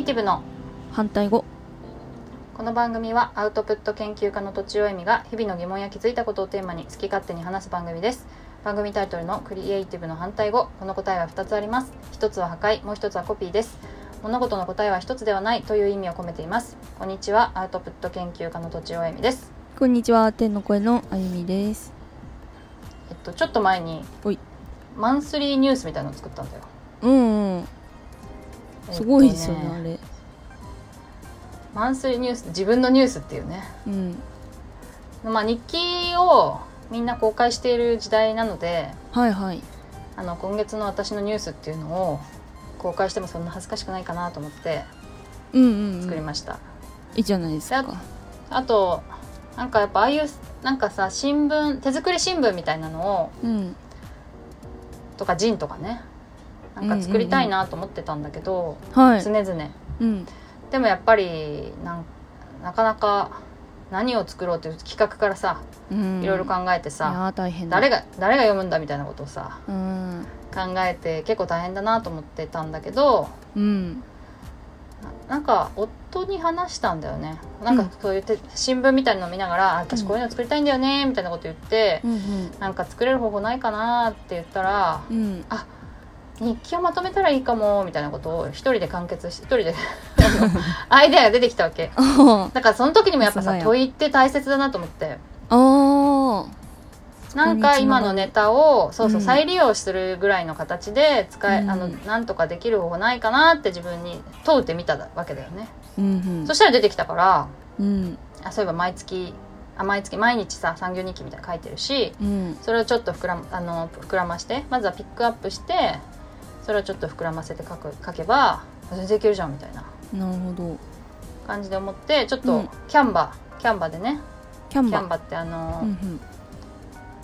イティブの反対語。この番組はアウトプット研究家のとちおえみが日々の疑問や気づいたことをテーマに好き勝手に話す番組です。番組タイトルのクリエイティブの反対語。この答えは2つあります。一つは破壊。もう一つはコピーです。物事の答えは一つではない。という意味を込めています。こんにちは。アウトプット研究家のとちおえみです。こんにちは。天の声のあゆみです。えっとちょっと前におい。マンスリーニュースみたいなのを作ったんだよ。うんうんすごいですよね,、えっとあれ。マンスリーニュース自分のニュースっていうね。うん。まあ日記をみんな公開している時代なのではいはい。あの今月の私のニュースっていうのを公開してもそんな恥ずかしくないかなと思ってうんうん、うん、作りました、いいじゃないですか。あとなんかやっぱああいうなんかさ新聞手作り新聞みたいなのをうん。とかジンとかねなんか作りたいなと思ってたんだけど、はい。常々。うん。でもやっぱりなんなかなか何を作ろうっていう企画からさうん。いろいろ考えていさ、誰が誰が読むんだみたいなことをさうん。考えて結構大変だなと思ってたんだけどうん。ななんか夫に話したんだよね。なんかそういうて、新聞みたいなのを見ながら「あ私こういうの作りたいんだよね」みたいなこと言って、うんなんか作れる方法ないかなって言ったらうん。うん日記をまとめたらいいかもみたいなことを一人で完結して一人で アイデアが出てきたわけ。あだからその時にもやっぱさ問いって大切だなと思って。なんか今のネタをそうそう、うん。再利用するぐらいの形で使え、うん。あのなんとかできる方法ないかなって自分に問うてみたわけだよね、うんうん。そしたら出てきたからうん。あそういえば毎月あ毎月毎日さ産業日記みたいなの書いてるしうん。それをちょっと膨らまあの膨らましてまずはピックアップしてそれをちょっと膨らませて書く書けば全然いけるじゃんみたいな。なるほど。感じで思ってちょっとうん。キャンバ、キャンバでね。キャンバってあの、うんうん。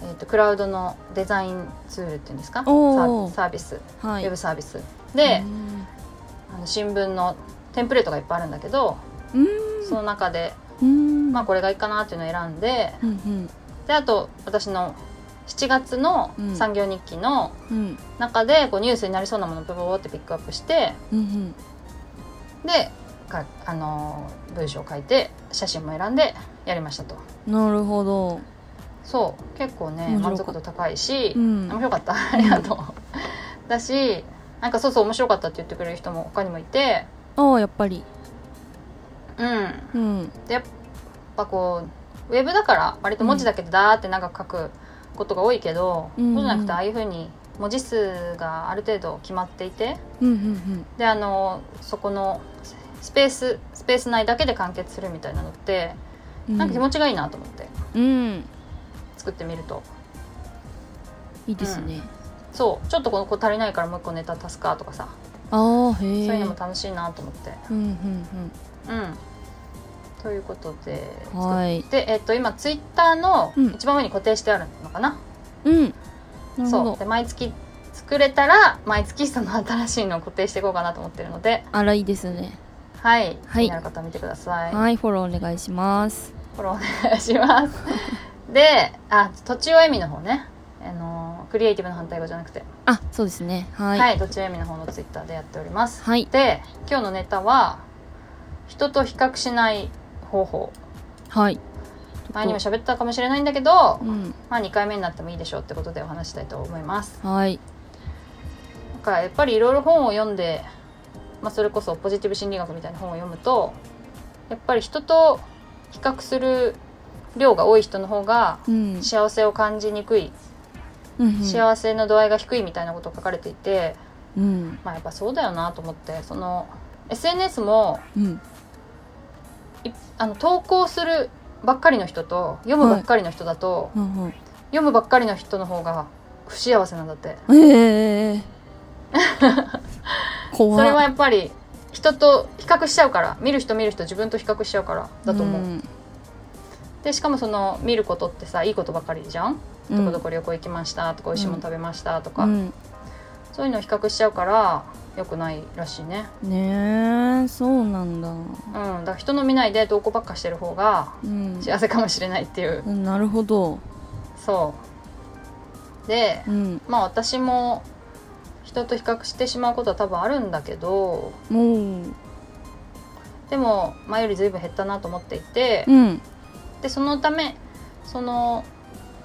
えー、とクラウドのデザインツールっていうんですか？サおー。ーサービス。ウはい。ェブサービス。でう、ん。あの新聞のテンプレートがいっぱいあるんだけどうん。その中で、うん。まあこれがいいかなっていうのを選んでうんうん。であと私の7月のうん。産業日記のうん。中でこうニュースになりそうなものをブボーってピックアップしてうんうん。でかあのー文章を書いて写真も選んでやりましたと。なるほど。そう。結構ね満足度高いし、うん。面白かった。ありがとう。だしなんかそうそう面白かったって言ってくれる人も他にもいてああやっぱり。うん。うん。でやっぱこうウェブだから割と文字だけでダーって長く書くことが多いけど、うんそうじゃなくてああいうふうに文字数がある程度決まっていてうんうんであのそこのスペーススペース内だけで完結するみたいなのって、うん。なんか気持ちがいいなと思ってうん作ってみると。いいですね、そう。ちょっとこの子足りないからもう一個ネタ足すかとかさ、ああへえそういうのも楽しいなと思って。うんうん。うんということでうんはい。で、えっと今ツイッターのうん。一番上に固定してあるのかな、うん。そう。どで毎月作れたら毎月その新しいのを固定していこうかなと思ってるので。あらいいですね。はい、はい。気になる方は見てください、はいフォローお願いします。フォローお願いします。であとちおえみの方ね。あのクリエイティブの反対語じゃなくて。あそうですね。ははいいとちおえみの方のツイッターでやっております。はい。で今日のネタは人と比較しない方法。はい。前にも喋ったかもしれないんだけど、うん。まあ2回目になってもいいでしょうってことでお話したいと思います。はい。なんかやっぱりいろいろ本を読んで、まあ、それこそポジティブ心理学みたいな本を読むとやっぱり人と比較する量が多い人の方がうん。幸せを感じにくい、うんうん。幸せの度合いが低いみたいなことが書かれていて、うん。まあやっぱそうだよなと思ってその SNS もあの投稿するばっかりの人と読むばっかりの人だと、うんうん読むばっかりの人の方が不幸せなんだって。ええ。怖それはやっぱり人と比較しちゃうから見る人見る人自分と比較しちゃうからだと思う、ん。でしかもその見ることってさいいことばかりじゃん、うん。どこどこ旅行行きましたとか美味しいもの食べましたとか、うん。そういうのを比較しちゃうから良くないらしいね。ねえそうなんだ。うんだから人の見ないで投稿ばっかしてる方がうん。幸せかもしれないっていう、うんなるほど。そう。でうん。まあ私も人と比較してしまうことは多分あるんだけどもう。でも前より随分減ったなと思っていて、うん。でそのためその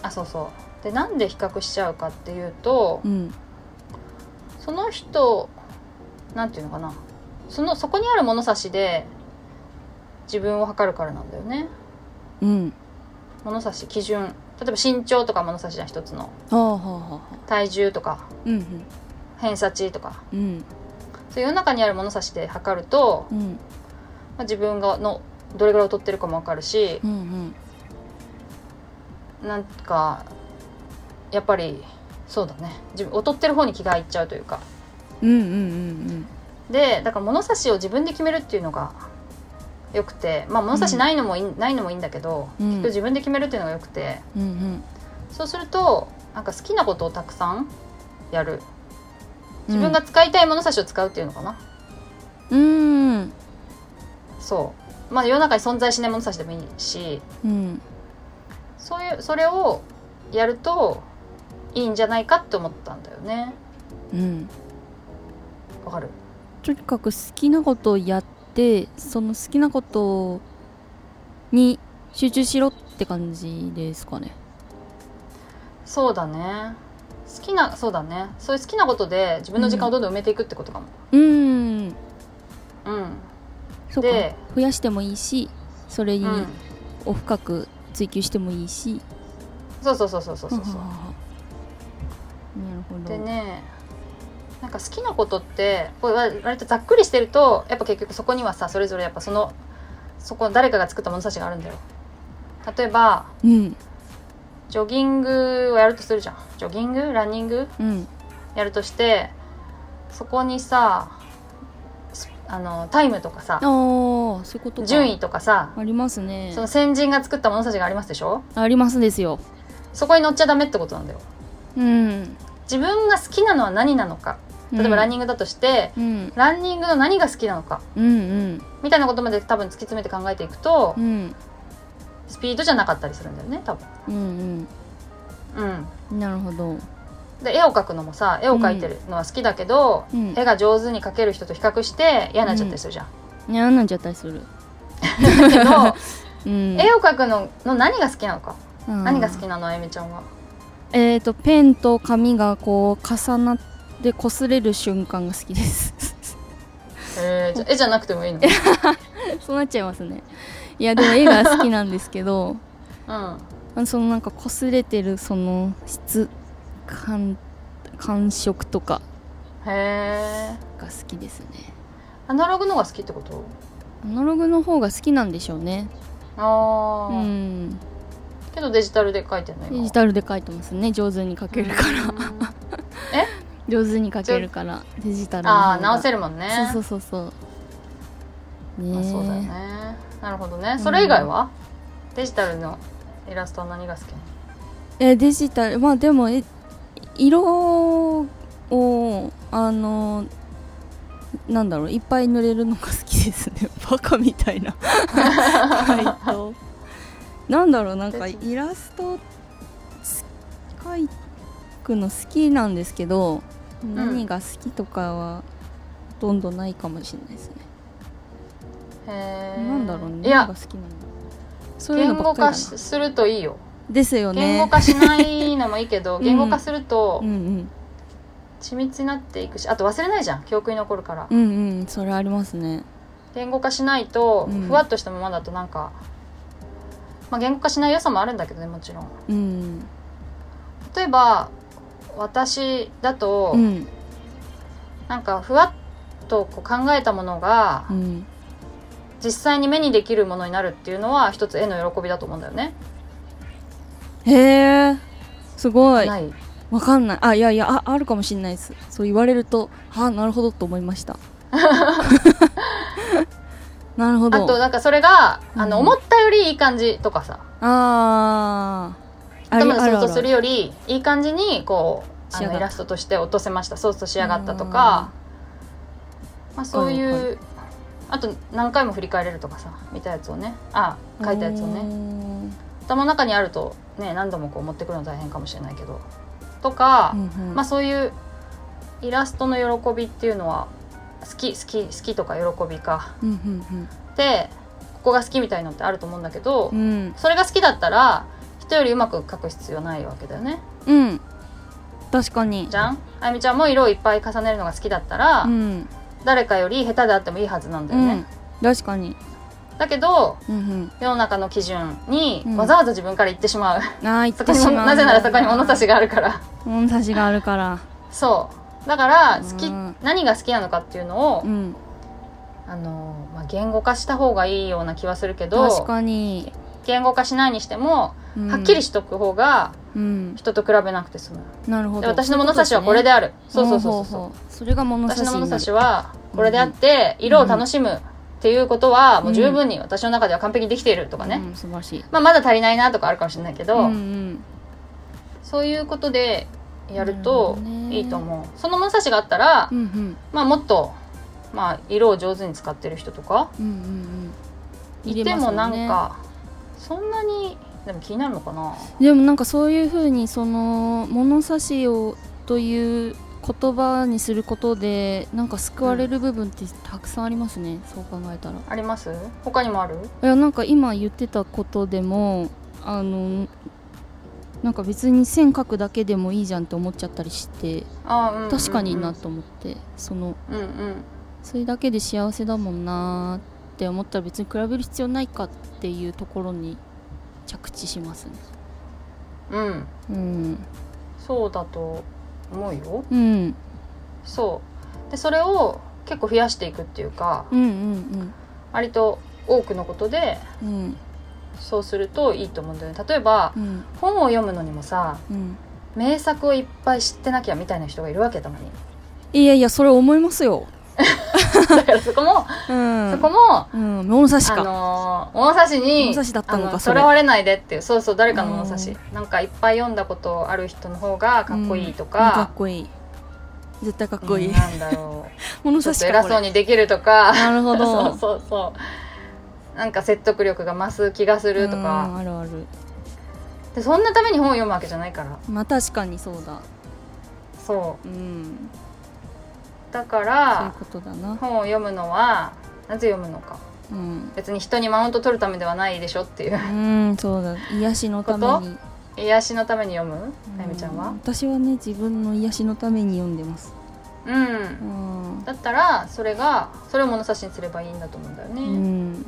あそうそう。でなんで比較しちゃうかっていうと、うん。その人なんていうのかな。そのそこにある物差しで自分を測るからなんだよね。うん。物差し基準。例えば身長とか物差しじゃん一つの。体重とか。うん偏差値とか。うん。うんそういう世の中にある物差しで測ると、うん。まあ、自分がのどれぐらい劣ってるかも分かるしうんうんなんかやっぱりそうだね。自分劣ってる方に気がいっちゃうというかうんうんうんでだから物差しを自分で決めるっていうのがよくてまあ物差しないのもいい、ないのもいいんだけど、うん。結局自分で決めるっていうのがよくて。うんうん。そうするとなんか好きなことをたくさんやる。自分が使いたい物差しを使うっていうのかな、うん。そう。まあ世の中に存在しない物差しでもいいし。うん。そういうそれをやるといいんじゃないかって思ったんだよね。うんわかる？とにかく好きなことをやってその好きなことに集中しろって感じですかね。そうだね。好きなそうだね。そういう好きなことで自分の時間をどんどん埋めていくってことかも。うん。うん。そうか。で増やしてもいいしそれにうん。を深く追求してもいいし、そうそうそうそうそうそう。そうなるほど。でねなんか好きなことってこれ割割とざっくりしてるとやっぱ結局そこにはさそれぞれやっぱそのそこ誰かが作った物差しがあるんだよ。例えばうん。ジョギングをやるとするじゃん。ジョギング？ランニング？うん。やるとしてそこにさすあのタイムとかさそういうことか。順位とかさありますね。その先人が作った物差しがありますでしょ？ありますですよ。そこに乗っちゃダメってことなんだよ。うん。自分が好きなのは何なのか例えばランニングだとして、うん。ランニングの何が好きなのかうんうん。みたいなことまで多分突き詰めて考えていくと、うん。スピードじゃなかったりするんだよね多分。うんうん。うん。なるほど。で絵を描くのもさ絵を描いてるのは好きだけど、うん。絵が上手に描ける人と比較して嫌になっちゃったりするじゃん、嫌になっちゃったりする。だけど、うん。絵を描くのの何が好きなのか、うん何が好きなのあゆみちゃんは。えっ、とペンと紙がこう重なって擦れる瞬間が好きです。えー、じゃ絵じゃなくてもいいの？そうなっちゃいますね。いやでも絵が好きなんですけどうん。あのそのなんか擦れてるその質感感触とかへえが好きですね。アナログのが好きってこと？アナログの方が好きなんでしょうね。ああ、うん。けどデジタルで描いてるの？今デジタルで描いてますね。上手に描けるから上手に描けるからデジタルの方が。ああ直せるもんね。そうそうそうそう。ねえ。まあそうだよね。なるほどね。それ以外は、デジタルのイラストは何が好きなの？えデジタル。まあでもえ色をあのなんだろう。いっぱい塗れるのが好きですね。バカみたいな。はいとなんだろう。なんかイラストす描くの好きなんですけど、何が好きとかはほとんどないかもしれないですね、へえなんだろうね。何が好きなのそういう。言語化のばっかりだな。しするといいよ。ですよね。言語化しないのもいいけどん 言語化するとうんうん。緻密になっていくしあと忘れないじゃん記憶に残るから。うんうん。それありますね。言語化しないとうん。ふわっとしたままだとなんか、まあ、言語化しない良さもあるんだけどねもちろん。うん。例えば私だと、うん。なんかふわっとこう考えたものがうん。実際に目にできるものになるっていうのは一つ絵の喜びだと思うんだよね。へえすごい。ない。わかんない。あいやいやああるかもしれないです。そう言われるとあなるほどと思いました。なるほど。あとなんかそれが、あのうん。思ったよりいい感じとかさ。あ頭で想像するよりいい感じにこうあのイラストとして落とせました。そうそう仕上がったとか、まあ、そういうあと何回も振り返れるとかさ見たやつをね。あ書いたやつをね。ね頭の中にあるとね何度もこう持ってくるの大変かもしれないけど。とか、うんうん。まあそういうイラストの喜びっていうのは好き好き好きとか喜びか。うんうんうん。でここが好きみたいのってあると思うんだけど、うん。それが好きだったら人よりうまく描く必要ないわけだよね。うん。確かに。じゃん？あゆみちゃんも色をいっぱい重ねるのが好きだったら、うん。誰かより下手であってもいいはずなんだうよね、ん。確かに。だけどうんうん。世の中の基準にうん。わざわざ自分から言ってしまう、あー言ってしまうなぜならそこに物差しがあるから。物差しがあるから。そう。だから好き、うん。何が好きなのかっていうのを、うん。あのまあ、言語化した方がいいような気はするけど確かに、言語化しないにしても、うん。はっきりしとく方がうん。人と比べなくて済む。なるほど。で私の物差しはこれである。そうそうそうそうそれが物差し私の物差しはこれであって、色を楽しむっていうことはもう十分に私の中では完璧にできているとかね、うん、素晴らしい。まあ、まだ足りないなとかあるかもしれないけど、うんうんそういうことでやるといいと思う。その物差しがあったら、うんうん。まあ、もっと、まあ、色を上手に使ってる人とかいてもなんか、そんなにでも気になるのかな？でもなんかそういうふうにその物差しをという言葉にすることでなんか救われる部分ってたくさんありますね、そう考えたら。あります？他にもある？いやなんか今言ってたことでもあのなんか別に線描くだけでもいいじゃんって思っちゃったりしてうんうん確かになと思ってそのうんうん。それだけで幸せだもんなって思ったら別に比べる必要ないかっていうところに着地しますね。うん。うん。そうだと思うよ。うん。そう。でそれを結構増やしていくっていうかうんうん割と多くのことでうん。うんそうするといいと思うんだよね。例えばうん。本を読むのにもさうん。名作をいっぱい知ってなきゃみたいな人がいるわけたまに。いやいやそれ思いますよ だからそこも、うん。そこもうん。物差しあか、のー物差しに物差しだったのかあのそれ。囚われないでっていうそうそう誰かの物差し。うなんかいっぱい読んだことある人の方がかっこいいとうん。かかっ、こいい。絶対かっこいい、うんなんだろう。物差し偉そうにできるとか。なるほど。そうそうそう。なんか説得力が増す気がするとうんかあるある。でそんなために本を読むわけじゃないから。まあ確かにそうだ。そう。ん。うだかそういうらことだな。本を読むのはなぜ読むのか。うん。別に人にマウント取るためではないでしょっていう。うんそうだ。癒しのために。癒しのために読む？あゆみちゃんうは私はね自分の癒しのために読んでます。うん。うん。だったらそれがそれを物差しにすればいいんだと思うんだようね、ん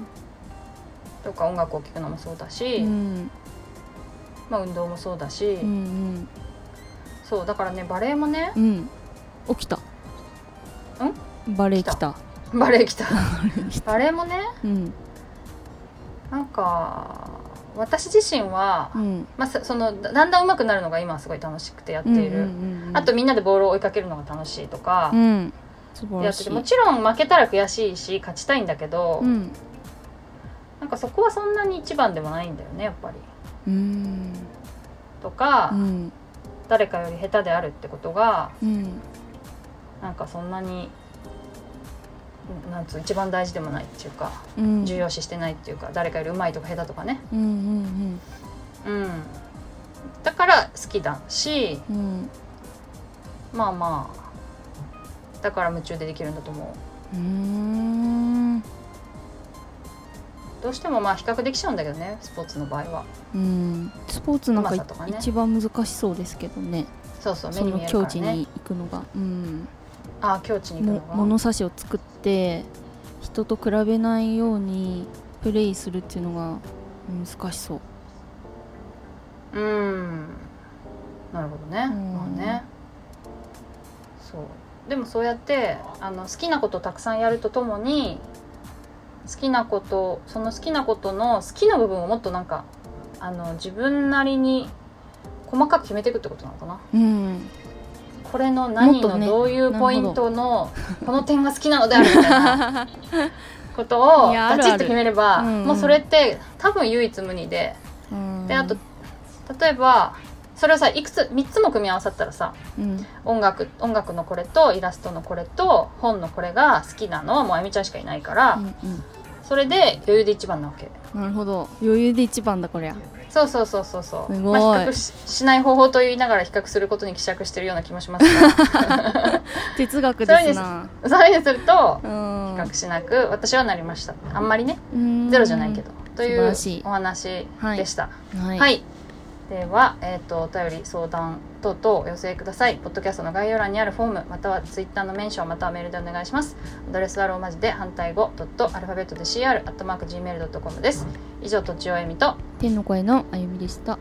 とか音楽を聴くのもそうだし、うん。まあ、運動もそうだし、うんそうだからねバレエもねうんうん。起きたバレエ来た。バレエ来た。バレエもねうん。なんか私自身は、うん。まあ、さそのだだんだん上手くなるのが今すごい楽しくてやっている、うんうんうんうん。あとみんなでボールを追いかけるのが楽しいとかう、ん。やってていもちろん負けたら悔しいし勝ちたいんだけど、うん。なんかそこはそんなに一番でもないんだよねやっぱり。うん。とか、うん。誰かより下手であるってことがうん。なんかそんなにうんなんつう一番大事でもないっていうか、うん。重要視してないっていうか誰かより上手いとか下手とかね。うんうんうん。だから好きだしまあまあだから夢中でできるんだと思う。うーん。どうしてもまあ比較できちゃうんだけどねスポーツの場合は。うん。スポーツなんかね。一番難しそうですけどね。そうそう目に見えるから境地ねに行くのが。うんああ境地に物差しを作って人と比べないようにプレイするっていうのが難しそう。うん。なるほどね、うん。まあね。そう。でもそうやってあの好きなことをたくさんやるとともに好きなことその好きなことの好きな部分をもっとなんかあの自分なりに細かく決めていくってことなのかな。うんこれの何のどういうポイントのこの点が好きなのであるみたいなことを ガチッと決めればもうそれって多分唯一無二で。うん。であと例えばそれをさいくつ3つも組み合わさったらさうん。音楽音楽のこれとイラストのこれと本のこれが好きなのはもうあゆみちゃんしかいないから、うんうん。それで余裕で一番なわけ。なるほど。余裕で一番だこりゃそうそうそうそうそう。まあ、比較ししない方法と言いながら比較することに希釈してるような気もしますが。哲学ですな。そういうふうにすると比うん。較しなく私はなりました。あんまりねうん。ゼロじゃないけどというお話でした。はい、はい、では、えー、とお便り相談等々お寄せくださいポッドキャストの概要欄にあるフォームまたはツイッターのメンションまたはメールでお願いします。アドレスはローマ字で反対語ドットアルファベットで CR アットマーク Gmail.com です。以上とちおえみと天の声のあゆみでした。